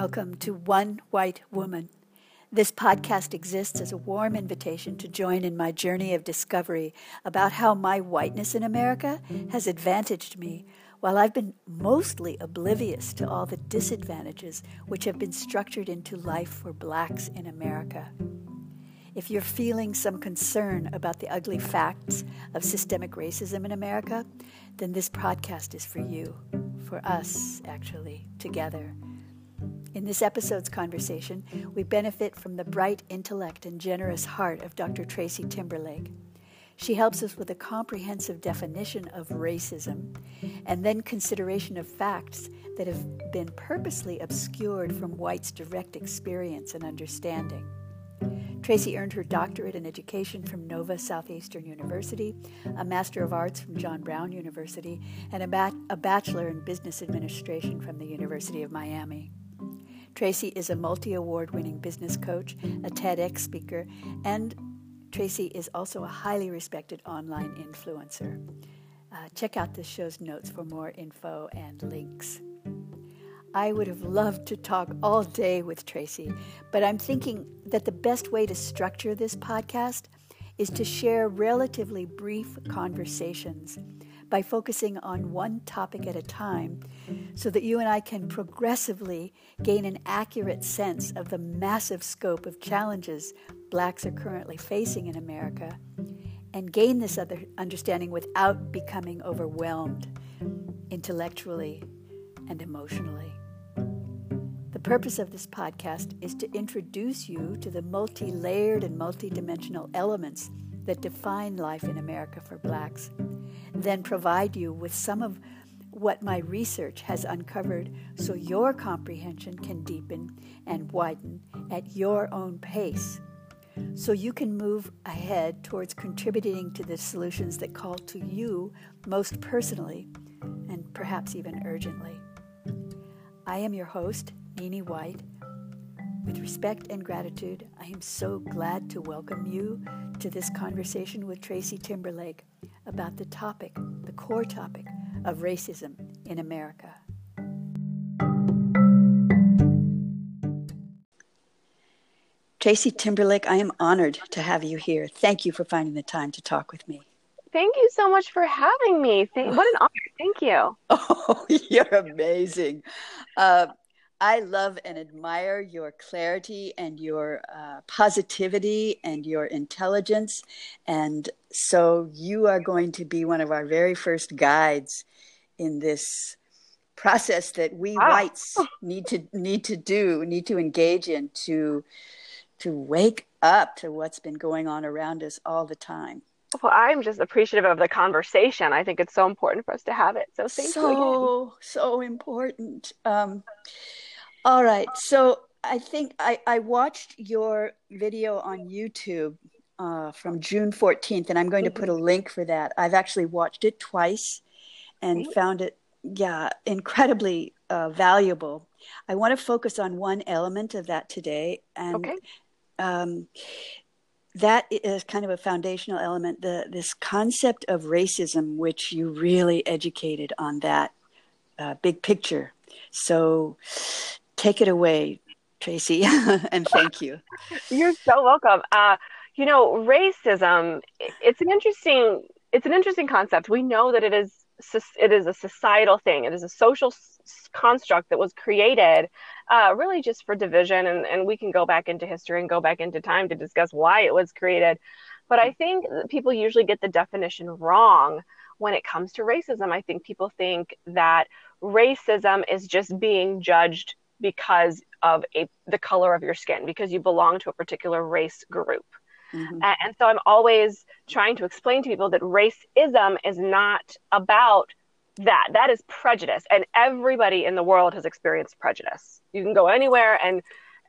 Welcome to One White Woman. This podcast exists as a warm invitation to join in my journey of discovery about how my whiteness in America has advantaged me, while I've been mostly oblivious to all the disadvantages which have been structured into life for blacks in America. If you're feeling some concern about the ugly facts of systemic racism in America, then this podcast is for you, for us, actually, together. In this episode's conversation, we benefit from the bright intellect and generous heart of Dr. Tracy Timberlake. She helps us with a comprehensive definition of racism and then consideration of facts that have been purposely obscured from whites' direct experience and understanding. Tracy earned her doctorate in education from Nova Southeastern University, a Master of Arts from John Brown University, and a, ba- a Bachelor in Business Administration from the University of Miami. Tracy is a multi award winning business coach, a TEDx speaker, and Tracy is also a highly respected online influencer. Uh, check out the show's notes for more info and links. I would have loved to talk all day with Tracy, but I'm thinking that the best way to structure this podcast is to share relatively brief conversations by focusing on one topic at a time so that you and I can progressively gain an accurate sense of the massive scope of challenges blacks are currently facing in America and gain this other understanding without becoming overwhelmed intellectually and emotionally. The purpose of this podcast is to introduce you to the multi layered and multi-dimensional elements that define life in America for blacks, then provide you with some of what my research has uncovered so your comprehension can deepen and widen at your own pace. So you can move ahead towards contributing to the solutions that call to you most personally and perhaps even urgently. I am your host, Nini White. With respect and gratitude, I am so glad to welcome you to this conversation with Tracy Timberlake about the topic, the core topic of racism in America. Tracy Timberlake, I am honored to have you here. Thank you for finding the time to talk with me. Thank you so much for having me. Thank, what an honor. Thank you. Oh, you're amazing. Uh, I love and admire your clarity and your uh, positivity and your intelligence. And so you are going to be one of our very first guides in this process that we wow. whites need to need to do, need to engage in to to wake up to what's been going on around us all the time. Well, I'm just appreciative of the conversation. I think it's so important for us to have it. So thank so, you. So so important. Um, all right. So I think I, I watched your video on YouTube uh, from June 14th, and I'm going to put a link for that. I've actually watched it twice and found it, yeah, incredibly uh, valuable. I want to focus on one element of that today, and okay. um, that is kind of a foundational element. The this concept of racism, which you really educated on that uh, big picture. So, take it away, Tracy, and thank you. You're so welcome. Uh, you know, racism. It's an interesting. It's an interesting concept. We know that it is. It is a societal thing. It is a social construct that was created uh, really just for division. And, and we can go back into history and go back into time to discuss why it was created. But I think people usually get the definition wrong when it comes to racism. I think people think that racism is just being judged because of a, the color of your skin, because you belong to a particular race group. Mm-hmm. And, and so I'm always trying to explain to people that racism is not about that. That is prejudice. And everybody in the world has experienced prejudice. You can go anywhere and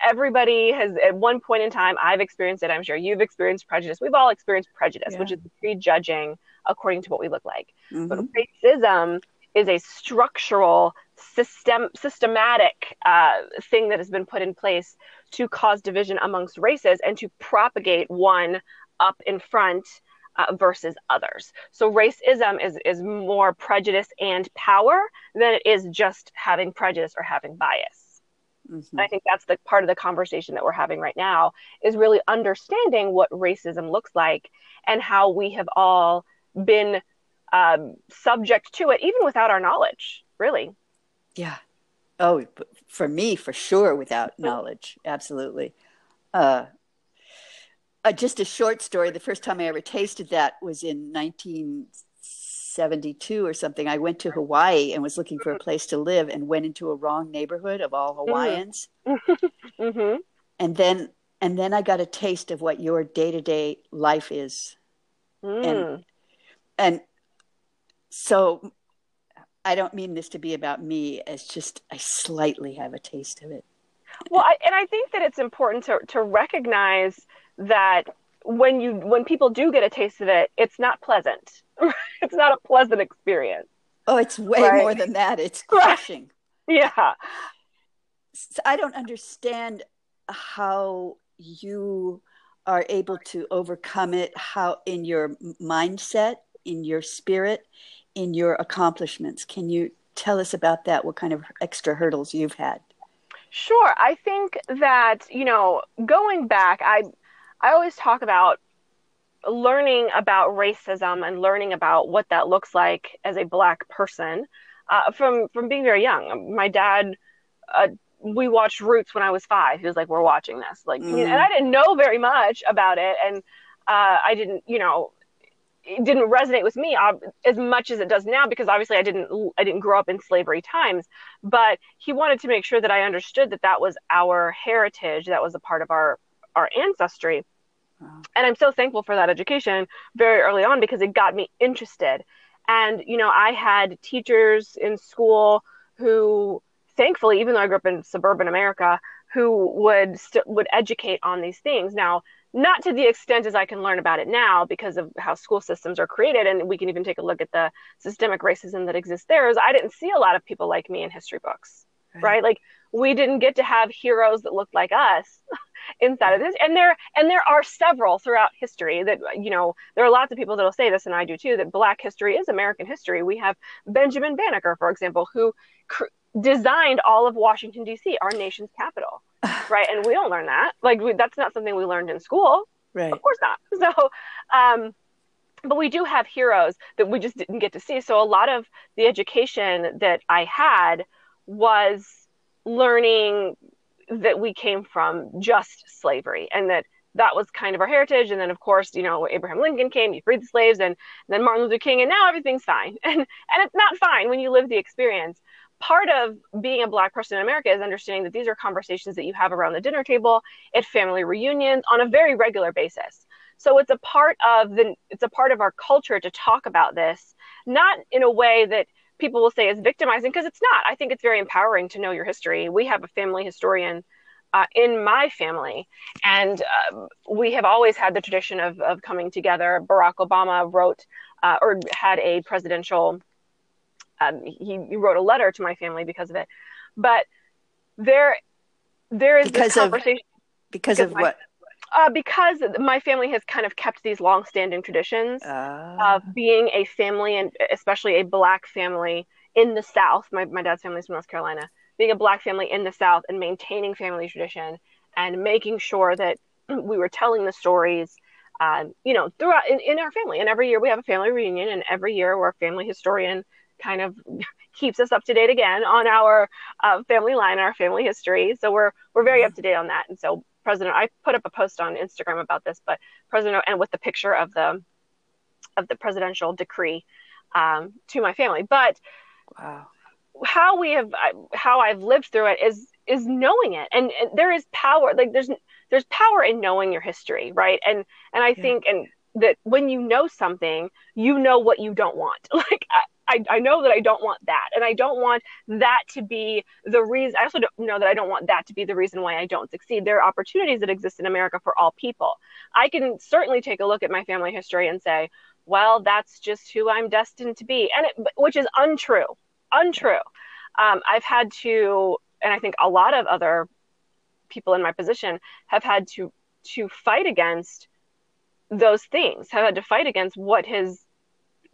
everybody has at one point in time i've experienced it i'm sure you've experienced prejudice we've all experienced prejudice yeah. which is prejudging according to what we look like mm-hmm. but racism is a structural system systematic uh, thing that has been put in place to cause division amongst races and to propagate one up in front uh, versus others. So racism is is more prejudice and power than it is just having prejudice or having bias. Mm-hmm. I think that's the part of the conversation that we're having right now is really understanding what racism looks like and how we have all been um, subject to it, even without our knowledge, really. Yeah. Oh, for me, for sure, without knowledge. Absolutely. Uh, uh, just a short story. The first time I ever tasted that was in 1972 or something. I went to Hawaii and was looking for a place to live and went into a wrong neighborhood of all Hawaiians. Mm-hmm. And then and then I got a taste of what your day-to-day life is. Mm. And and so I don't mean this to be about me. It's just I slightly have a taste of it. Well, I, and I think that it's important to to recognize that when you when people do get a taste of it, it's not pleasant. it's not a pleasant experience. Oh, it's way right? more than that. It's crushing. yeah. So I don't understand how you are able to overcome it how in your mindset, in your spirit, in your accomplishments. Can you tell us about that? What kind of extra hurdles you've had? Sure. I think that, you know, going back, I I always talk about learning about racism and learning about what that looks like as a black person uh, from from being very young. My dad, uh, we watched Roots when I was five. He was like, "We're watching this," like, mm. and I didn't know very much about it, and uh, I didn't, you know, it didn't resonate with me as much as it does now because obviously I didn't I didn't grow up in slavery times. But he wanted to make sure that I understood that that was our heritage, that was a part of our our ancestry. And I'm so thankful for that education very early on because it got me interested. And, you know, I had teachers in school who, thankfully, even though I grew up in suburban America, who would st- would educate on these things. Now, not to the extent as I can learn about it now because of how school systems are created, and we can even take a look at the systemic racism that exists there. Is I didn't see a lot of people like me in history books, right? right? Like we didn't get to have heroes that looked like us inside of this and there and there are several throughout history that you know there are lots of people that'll say this and i do too that black history is american history we have benjamin banneker for example who cr- designed all of washington d.c our nation's capital right and we don't learn that like we, that's not something we learned in school right of course not so um but we do have heroes that we just didn't get to see so a lot of the education that i had was learning that we came from just slavery and that that was kind of our heritage. And then, of course, you know, Abraham Lincoln came, he freed the slaves, and then Martin Luther King, and now everything's fine. And and it's not fine when you live the experience. Part of being a black person in America is understanding that these are conversations that you have around the dinner table, at family reunions, on a very regular basis. So it's a part of the it's a part of our culture to talk about this, not in a way that people will say is victimizing because it's not. I think it's very empowering to know your history. We have a family historian uh, in my family, and uh, we have always had the tradition of, of coming together. Barack Obama wrote uh, or had a presidential, um, he, he, wrote a letter to my family because of it. But there, there is because this conversation. Of, because, because of my, what? Uh, because my family has kind of kept these long-standing traditions uh. of being a family, and especially a black family in the South. My my dad's family is from North Carolina. Being a black family in the South and maintaining family tradition and making sure that we were telling the stories, um, you know, throughout in, in our family. And every year we have a family reunion, and every year our family historian kind of keeps us up to date again on our uh, family line, and our family history. So we're we're very up to date on that. And so President, I put up a post on Instagram about this, but President, and with the picture of the of the presidential decree um, to my family. But wow. how we have, how I've lived through it is is knowing it, and, and there is power. Like there's there's power in knowing your history, right? And and I yeah. think and that when you know something, you know what you don't want. Like I, I know that I don't want that. And I don't want that to be the reason. I also don't know that I don't want that to be the reason why I don't succeed. There are opportunities that exist in America for all people. I can certainly take a look at my family history and say, well, that's just who I'm destined to be. And it, which is untrue, untrue. Um, I've had to, and I think a lot of other people in my position have had to, to fight against those things, have had to fight against what has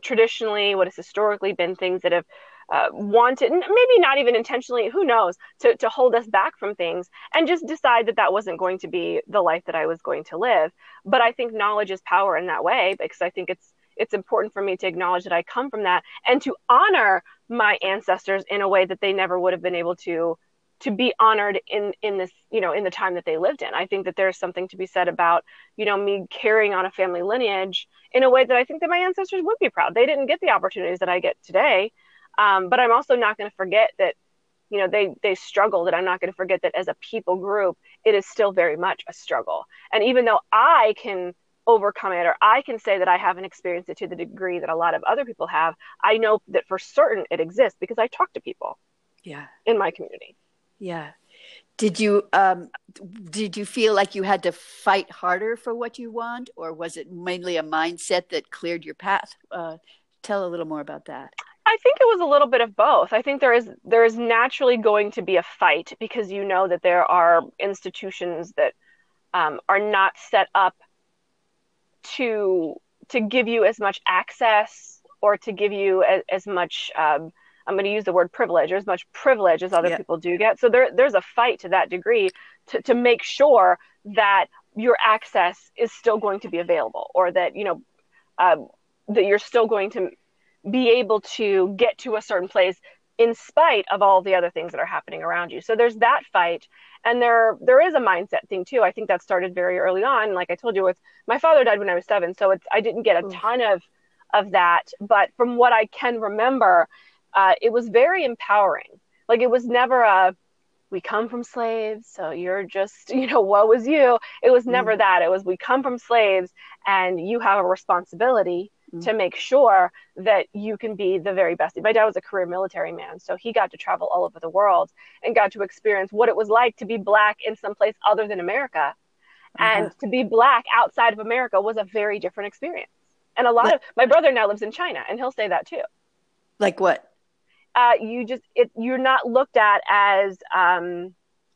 traditionally, what has historically been things that have uh, wanted, maybe not even intentionally, who knows, to, to hold us back from things and just decide that that wasn't going to be the life that I was going to live. But I think knowledge is power in that way because I think it's it's important for me to acknowledge that I come from that and to honor my ancestors in a way that they never would have been able to to be honored in in this you know in the time that they lived in. I think that there's something to be said about you know me carrying on a family lineage in a way that i think that my ancestors would be proud. They didn't get the opportunities that i get today. Um, but i'm also not going to forget that you know they they struggled. And i'm not going to forget that as a people group it is still very much a struggle. And even though i can overcome it or i can say that i haven't experienced it to the degree that a lot of other people have i know that for certain it exists because i talk to people yeah. in my community yeah. Did you um did you feel like you had to fight harder for what you want or was it mainly a mindset that cleared your path? Uh, tell a little more about that. I think it was a little bit of both. I think there is there is naturally going to be a fight because you know that there are institutions that um, are not set up to to give you as much access or to give you as, as much um, I'm going to use the word privilege or as much privilege as other yeah. people do get. So there there's a fight to that degree to, to make sure that your access is still going to be available or that you know uh, that you're still going to be able to get to a certain place in spite of all the other things that are happening around you. So there's that fight and there there is a mindset thing too. I think that started very early on like I told you with my father died when I was 7, so it's I didn't get a ton of of that, but from what I can remember, uh, it was very empowering. Like it was never a we come from slaves, so you're just, you know, what was you? It was never mm. that. It was we come from slaves and you have a responsibility mm-hmm. to make sure that you can be the very best. My dad was a career military man, so he got to travel all over the world and got to experience what it was like to be black in some place other than America. Uh-huh. And to be black outside of America was a very different experience. And a lot of my brother now lives in China, and he'll say that too. Like what? Uh, you just it, you're not looked at as um,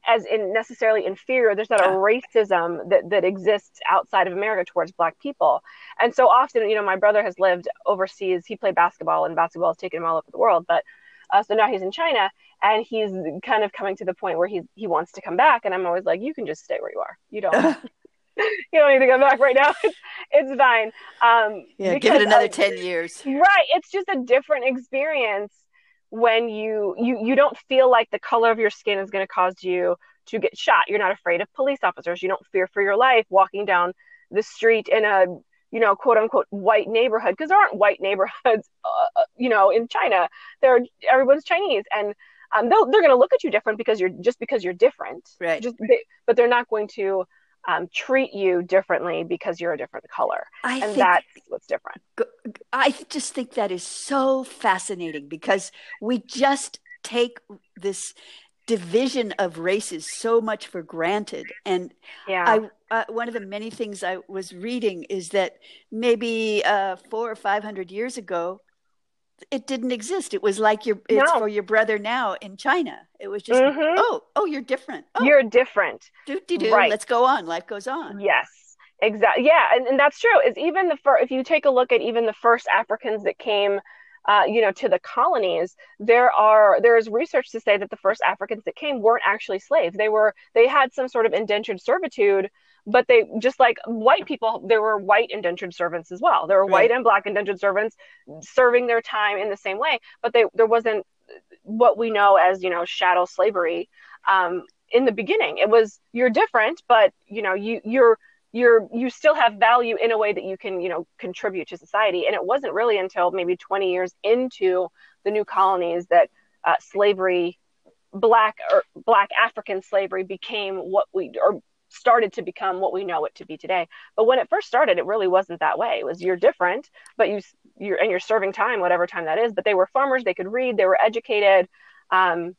as in necessarily inferior. There's not yeah. a racism that, that exists outside of America towards black people. And so often, you know, my brother has lived overseas. He played basketball and basketball has taken him all over the world. But uh, so now he's in China and he's kind of coming to the point where he, he wants to come back. And I'm always like, you can just stay where you are. You don't, you don't need to come back right now. It's, it's fine. Um, yeah, give it another 10 years. Right. It's just a different experience when you you you don't feel like the color of your skin is going to cause you to get shot. You're not afraid of police officers. You don't fear for your life walking down the street in a you know quote unquote white neighborhood because there aren't white neighborhoods uh, uh you know in china. There everyone's chinese and um, they're going to look at you different because you're just because you're different. Right. Just they, but they're not going to um, treat you differently because you're a different color. I and think, that's what's different. I just think that is so fascinating because we just take this division of races so much for granted and yeah I, uh, one of the many things i was reading is that maybe uh, four or five hundred years ago it didn't exist. It was like your it's no. for your brother now in China. It was just mm-hmm. oh oh you're different. Oh. You're different. Do do do. Right. Let's go on. Life goes on. Yes. Exactly. Yeah, and, and that's true. Is even the first if you take a look at even the first Africans that came uh, you know, to the colonies, there are there is research to say that the first Africans that came weren't actually slaves. They were they had some sort of indentured servitude but they just like white people there were white indentured servants as well. There were right. white and black indentured servants serving their time in the same way but they there wasn't what we know as you know chattel slavery um, in the beginning. It was you're different but you know you you're you're you still have value in a way that you can you know contribute to society. And it wasn't really until maybe 20 years into the new colonies that uh, slavery black or black african slavery became what we or started to become what we know it to be today. But when it first started, it really wasn't that way. It was you're different, but you you're and you're serving time, whatever time that is. But they were farmers; they could read, they were educated, um,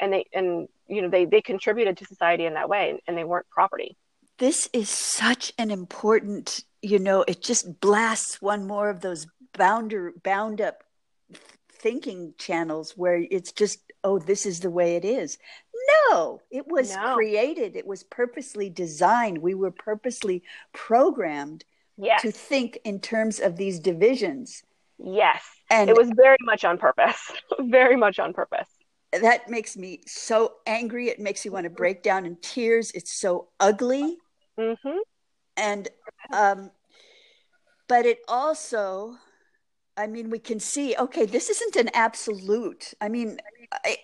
and they and you know they they contributed to society in that way, and they weren't property. This is such an important, you know, it just blasts one more of those bounder bound up thinking channels where it's just oh this is the way it is no, it was no. created. It was purposely designed. We were purposely programmed yes. to think in terms of these divisions. Yes. And it was very much on purpose. very much on purpose. That makes me so angry. It makes me want to break down in tears. It's so ugly. Mm-hmm. And, um, but it also, I mean, we can see, okay, this isn't an absolute. I mean,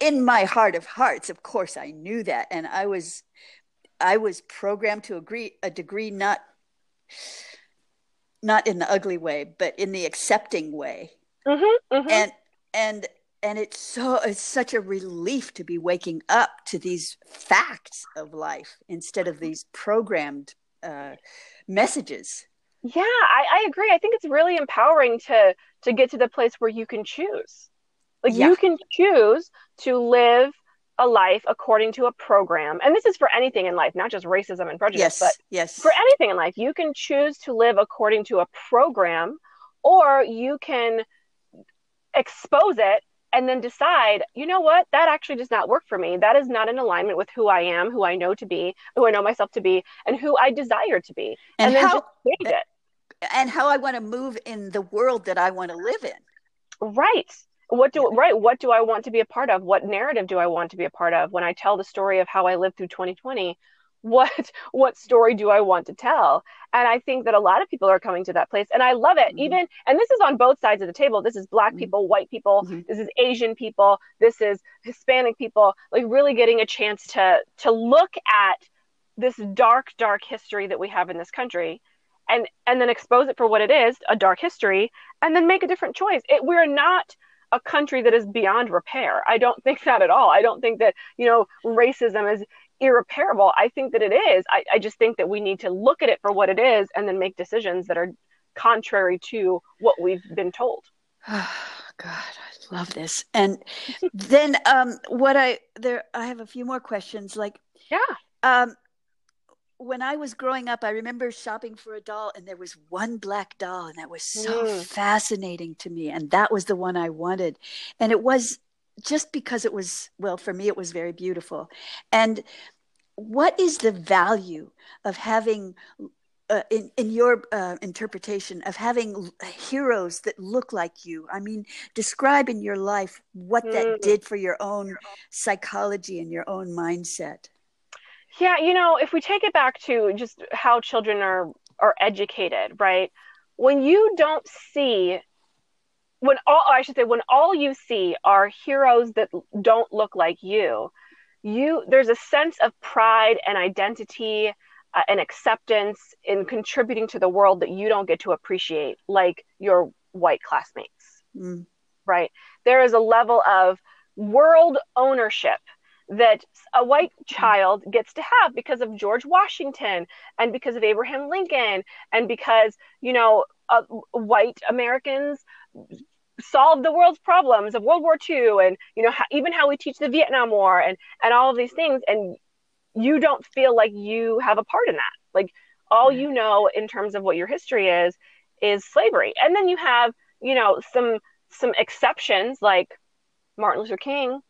in my heart of hearts, of course, I knew that. And I was, I was programmed to agree a degree, not not in the ugly way, but in the accepting way. Mm-hmm, mm-hmm. And and and it's so it's such a relief to be waking up to these facts of life instead of these programmed uh, messages. Yeah, I, I agree. I think it's really empowering to to get to the place where you can choose. Like yeah. you can choose to live a life according to a program. And this is for anything in life, not just racism and prejudice, yes, but yes. for anything in life. You can choose to live according to a program, or you can expose it and then decide, you know what, that actually does not work for me. That is not in alignment with who I am, who I know to be, who I know myself to be, and who I desire to be. And, and then how, just change it. And how I want to move in the world that I want to live in. Right. What do right. What do i want to be a part of? What narrative do i want to be a part of? When i tell the story of how i lived through 2020 what what story do i want to tell? And i think that a lot of people are coming to that place and i love it. Mm-hmm. even and this is on both sides of the table. This is black mm-hmm. people white people. Mm-hmm. this is asian people. This is hispanic people. Like really getting a chance to to look at this dark dark history that we have in this country and and then expose it for what it is a dark history and then make a different choice it, we're not a country that is beyond repair. I don't think that at all. I don't think that, you know, racism is irreparable. I think that it is. I, I just think that we need to look at it for what it is and then make decisions that are contrary to what we've been told. Oh, God, I love this. And then um what I there I have a few more questions like yeah. Um when I was growing up, I remember shopping for a doll, and there was one black doll, and that was so mm. fascinating to me. And that was the one I wanted. And it was just because it was, well, for me, it was very beautiful. And what is the value of having, uh, in, in your uh, interpretation, of having heroes that look like you? I mean, describe in your life what mm. that did for your own psychology and your own mindset. Yeah, you know, if we take it back to just how children are are educated, right? When you don't see when all I should say when all you see are heroes that don't look like you, you there's a sense of pride and identity uh, and acceptance in contributing to the world that you don't get to appreciate like your white classmates. Mm. Right? There is a level of world ownership that a white child gets to have because of George Washington and because of Abraham Lincoln and because, you know, uh, white Americans solved the world's problems of World War II and, you know, even how we teach the Vietnam War and, and all of these things. And you don't feel like you have a part in that. Like all you know in terms of what your history is, is slavery. And then you have, you know, some, some exceptions like Martin Luther King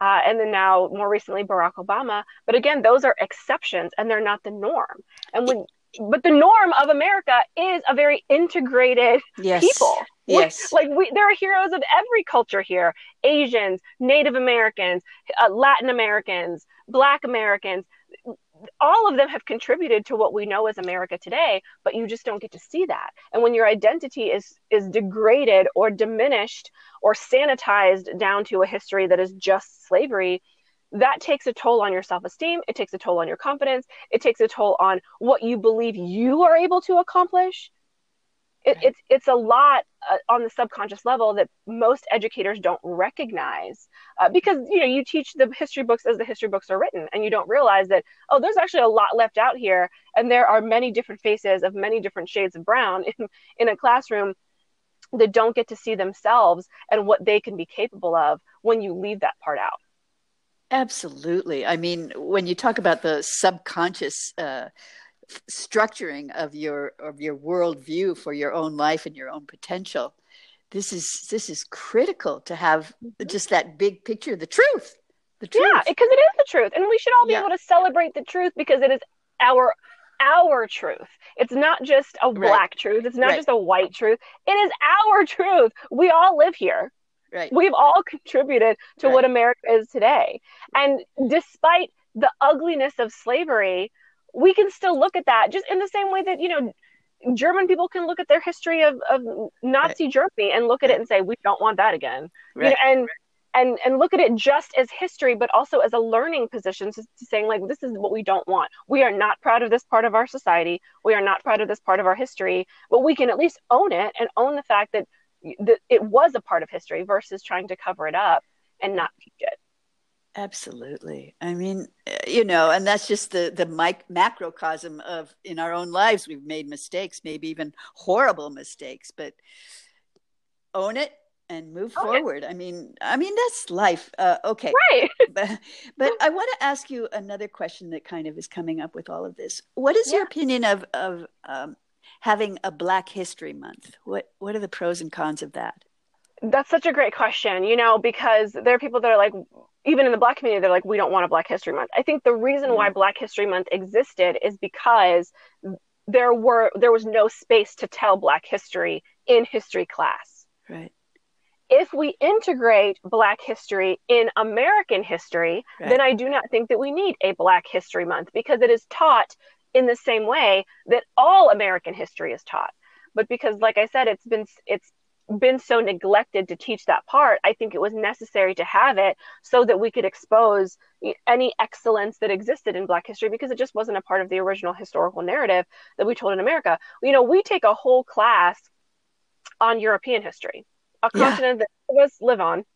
uh, and then now more recently Barack Obama. But again, those are exceptions and they're not the norm. And when but the norm of America is a very integrated yes. people. Yes. We, like we, there are heroes of every culture here: Asians, Native Americans, uh, Latin Americans, Black Americans all of them have contributed to what we know as America today, but you just don't get to see that. And when your identity is is degraded or diminished or sanitized down to a history that is just slavery, that takes a toll on your self-esteem, it takes a toll on your confidence, it takes a toll on what you believe you are able to accomplish it, it's it's a lot uh, on the subconscious level that most educators don't recognize uh, because you know you teach the history books as the history books are written and you don't realize that oh there's actually a lot left out here and there are many different faces of many different shades of brown in, in a classroom that don't get to see themselves and what they can be capable of when you leave that part out. Absolutely. I mean when you talk about the subconscious uh, structuring of your of your worldview for your own life and your own potential this is this is critical to have mm-hmm. just that big picture the truth the truth yeah because it is the truth and we should all be yeah. able to celebrate the truth because it is our our truth. It's not just a black right. truth. It's not right. just a white truth. It is our truth. We all live here. Right. We've all contributed to right. what America is today. And despite the ugliness of slavery, we can still look at that just in the same way that, you know, German people can look at their history of, of Nazi right. Germany and look at it and say, we don't want that again. Right. You know, and and and look at it just as history, but also as a learning position, to, to saying like, this is what we don't want. We are not proud of this part of our society. We are not proud of this part of our history, but we can at least own it and own the fact that, that it was a part of history versus trying to cover it up and not teach it. Absolutely. I mean, you know, and that's just the the mic- macrocosm of in our own lives. We've made mistakes, maybe even horrible mistakes, but own it and move own forward. I mean, I mean that's life. Uh, okay, right. but but I want to ask you another question that kind of is coming up with all of this. What is yeah. your opinion of of um, having a Black History Month? What what are the pros and cons of that? That's such a great question, you know, because there are people that are like, even in the black community they're like we don't want a black history month i think the reason why mm. black history month existed is because there were there was no space to tell black history in history class right if we integrate black history in american history right. then i do not think that we need a black history month because it is taught in the same way that all american history is taught but because like i said it's been it's been so neglected to teach that part, I think it was necessary to have it so that we could expose any excellence that existed in Black history because it just wasn't a part of the original historical narrative that we told in America. You know, we take a whole class on European history, a yeah. continent that of us live on.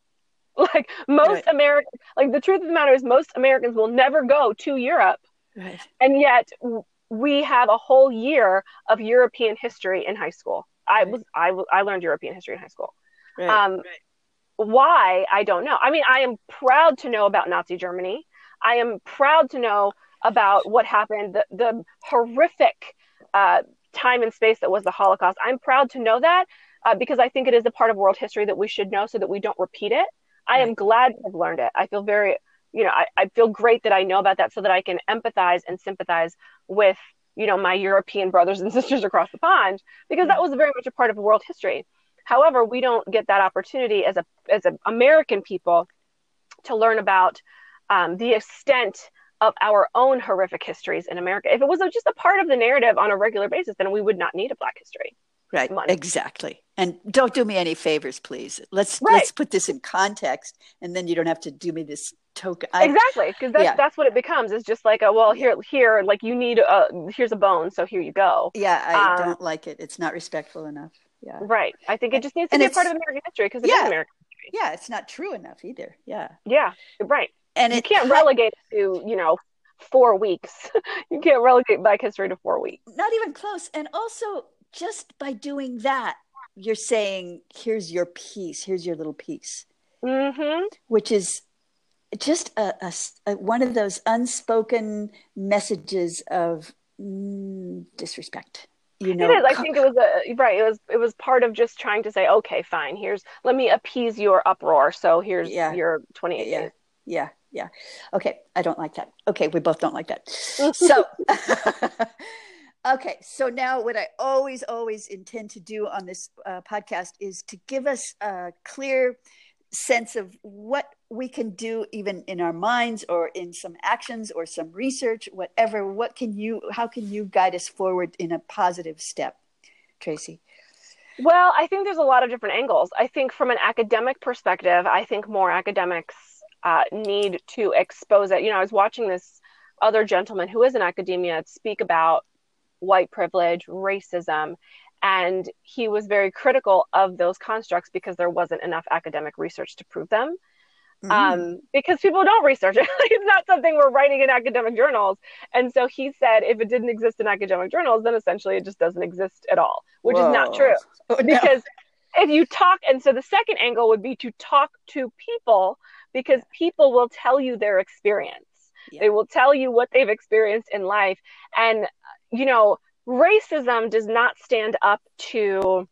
Like most right. Americans, like the truth of the matter is, most Americans will never go to Europe. Right. And yet, we have a whole year of European history in high school. I was I I learned European history in high school. Right. Um, right. Why I don't know. I mean, I am proud to know about Nazi Germany. I am proud to know about what happened, the, the horrific uh, time and space that was the Holocaust. I'm proud to know that uh, because I think it is a part of world history that we should know so that we don't repeat it. I am glad to have learned it. I feel very, you know, I, I feel great that I know about that so that I can empathize and sympathize with you know my European brothers and sisters across the pond because that was very much a part of world history. However, we don't get that opportunity as a as an American people to learn about um, the extent of our own horrific histories in America. If it was just a part of the narrative on a regular basis, then we would not need a Black History. Right. Month. Exactly. And don't do me any favors, please. Let's right. let's put this in context, and then you don't have to do me this token. I, exactly, because that's yeah. that's what it becomes. It's just like a well, here here like you need a here's a bone, so here you go. Yeah, I um, don't like it. It's not respectful enough. Yeah. Right. I think it just needs to and be a part of American history because it yeah, is American history. Yeah, it's not true enough either. Yeah. Yeah. Right. And you can't relegate it to you know four weeks. you can't relegate Black history to four weeks. Not even close. And also, just by doing that, you're saying, "Here's your piece. Here's your little piece," mm-hmm. which is just a, a, a, one of those unspoken messages of mm, disrespect. You know it is. I think it was a right it was it was part of just trying to say okay fine. Here's let me appease your uproar. So here's yeah. your 28 yeah. days. Yeah. Yeah. Okay. I don't like that. Okay. We both don't like that. So okay so now what i always always intend to do on this uh, podcast is to give us a clear sense of what we can do even in our minds or in some actions or some research whatever. What can you how can you guide us forward in a positive step tracy? Well i think there's a lot of different angles. I think from an academic perspective i think more academics uh, need to expose it. You know i was watching this other gentleman who is in academia speak about white privilege racism and he was very critical of those constructs because there wasn't enough academic research to prove them. Mm. Um, because people don't research it. it's not something we're writing in academic journals. And so he said if it didn't exist in academic journals, then essentially it just doesn't exist at all, which Whoa. is not true. Oh, no. Because if you talk, and so the second angle would be to talk to people because people will tell you their experience. Yeah. They will tell you what they've experienced in life. And, you know, racism does not stand up to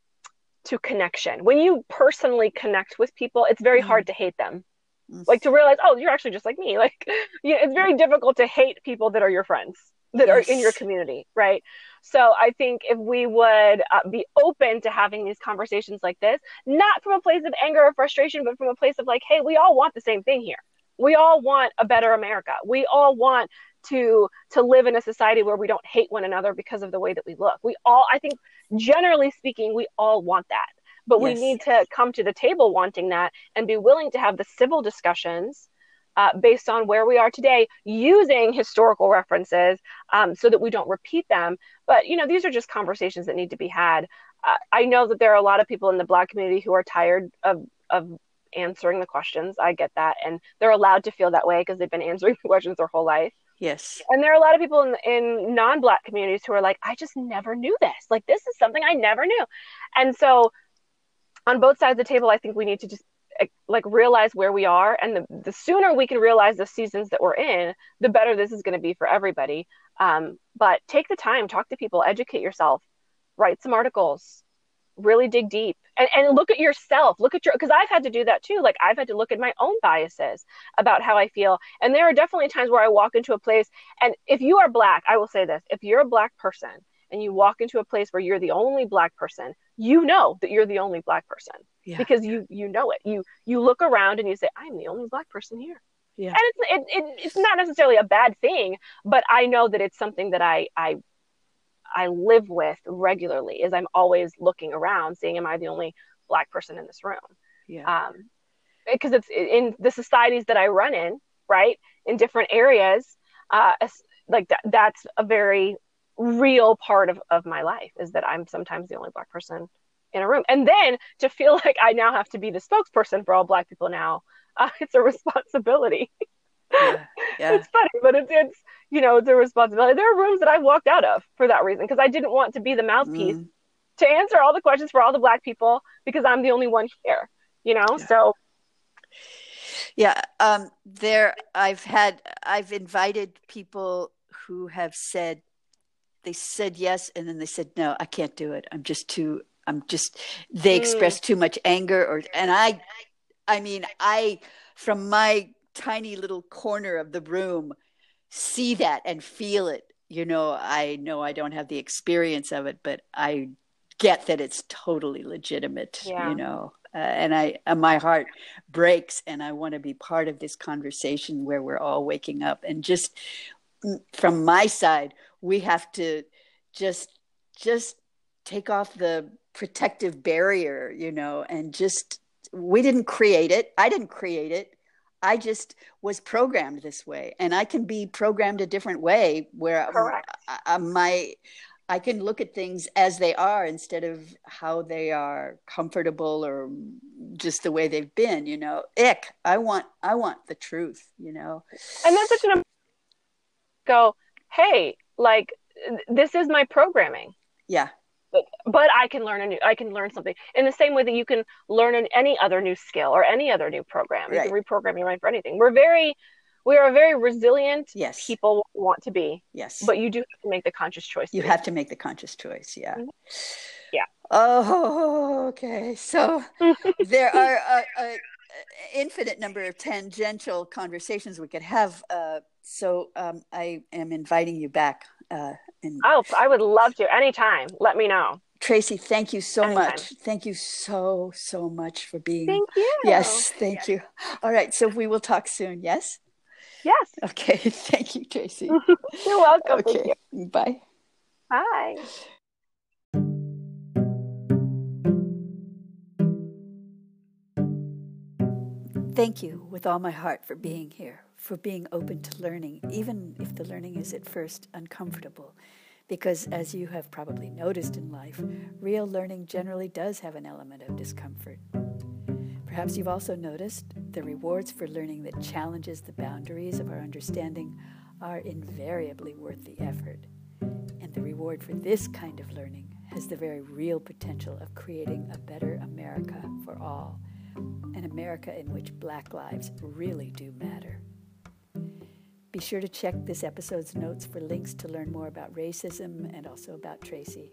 to connection. When you personally connect with people, it's very mm-hmm. hard to hate them. Mm-hmm. Like to realize, oh, you're actually just like me. Like, yeah, it's very difficult to hate people that are your friends. that yes. are in your community, right? So I think if we would uh, be open to having these conversations like this, not from a place of anger or frustration, but from a place of like, hey, we all want the same thing here. We all want a better America. We all want to to live in a society where we don't hate one another because of the way that we look. We all, I think, generally speaking, we all want that. But yes. we need to come to the table wanting that and be willing to have the civil discussions uh, based on where we are today using historical references um, so that we don't repeat them. But, you know, these are just conversations that need to be had. Uh, I know that there are a lot of people in the Black community who are tired of, of answering the questions. I get that. And they're allowed to feel that way because they've been answering the questions their whole life. Yes. And there are a lot of people in, in non Black communities who are like, I just never knew this. Like, this is something I never knew. And so, on both sides of the table, I think we need to just like realize where we are and the, the sooner we can realize the seasons that we're in the better this is going to be for everybody um, but take the time talk to people educate yourself write some articles really dig deep and, and look at yourself. Look at your because i've had to do that too. Like i've had to look at my own biases about how i feel. And there are definitely times where i walk into a place and if you are black i will say this if you're a black person and you walk into a place where you're the only black person you know that you're the only black person yeah. because you you know it. You you look around and you say i'm the only black person here. Yeah. and it's it, it, it's not necessarily a bad thing but i know that it's something that i i i live with regularly is i'm always looking around seeing am i the only black person in this room yeah um because it's in the societies that i run in right in different areas uh like that that's a very real part of, of my life is that I'm sometimes the only black person in a room. And then to feel like I now have to be the spokesperson for all black people now, uh, it's a responsibility. Yeah, yeah. it's funny, but it's, it's, you know, the responsibility. There are rooms that I walked out of for that reason because I didn't want to be the mouthpiece mm. to answer all the questions for all the black people because I'm the only one here, you know? Yeah. So yeah, um, there I've had I've invited people who have said they said yes and then they said no i can't do it i'm just too i'm just they mm. express too much anger or and i i mean i from my tiny little corner of the room see that and feel it. You know i know i don't have the experience of it but i get that it's totally legitimate yeah. you know uh, and i uh, my heart breaks and i want to be part of this conversation where we're all waking up and just mm, from my side we have to just just take off the protective barrier you know and just we didn't create it. I didn't create it i just was programmed this way and i can be programmed a different way where I, I, my i can look at things as they are instead of how they are comfortable or just the way they've been you know? Ick i want i want the truth you know? And that's such an go hey like this is my programming. Yeah but, but i can learn a new i can learn something. In the same way that you can learn in any other new skill or any other new program. You can reprogram your mind for anything. We're very we are a very resilient yes. people want to be. Yes. But you do have to make the conscious choice you have to make the conscious choice yeah. Mm-hmm. yeah. Oh okay. So there are a, a, infinite number of tangential conversations we could have uh, so um, I am inviting you back. Uh, and oh, I would love to anytime. Let me know. Tracy, thank you so anytime. much. Thank you so, so much for being. Thank you. Yes, thank you. All right, so we will talk soon. Yes. Yes. Okay. Thank you, Tracy. You're welcome. Okay. You. Bye. Bye. Thank you with all my heart for being here for being open to learning, even if the learning is at first uncomfortable. Because, as you have probably noticed in life, real learning generally does have an element of discomfort. Perhaps you've also noticed the rewards for learning that challenges the boundaries of our understanding are invariably worth the effort. And the reward for this kind of learning has the very real potential of creating a better America for all, an America in which Black lives really do matter. Be sure to check this episode's notes for links to learn more about racism and also about Tracy.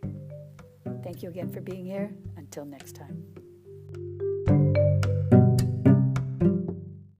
Thank you again for being here. Until next time.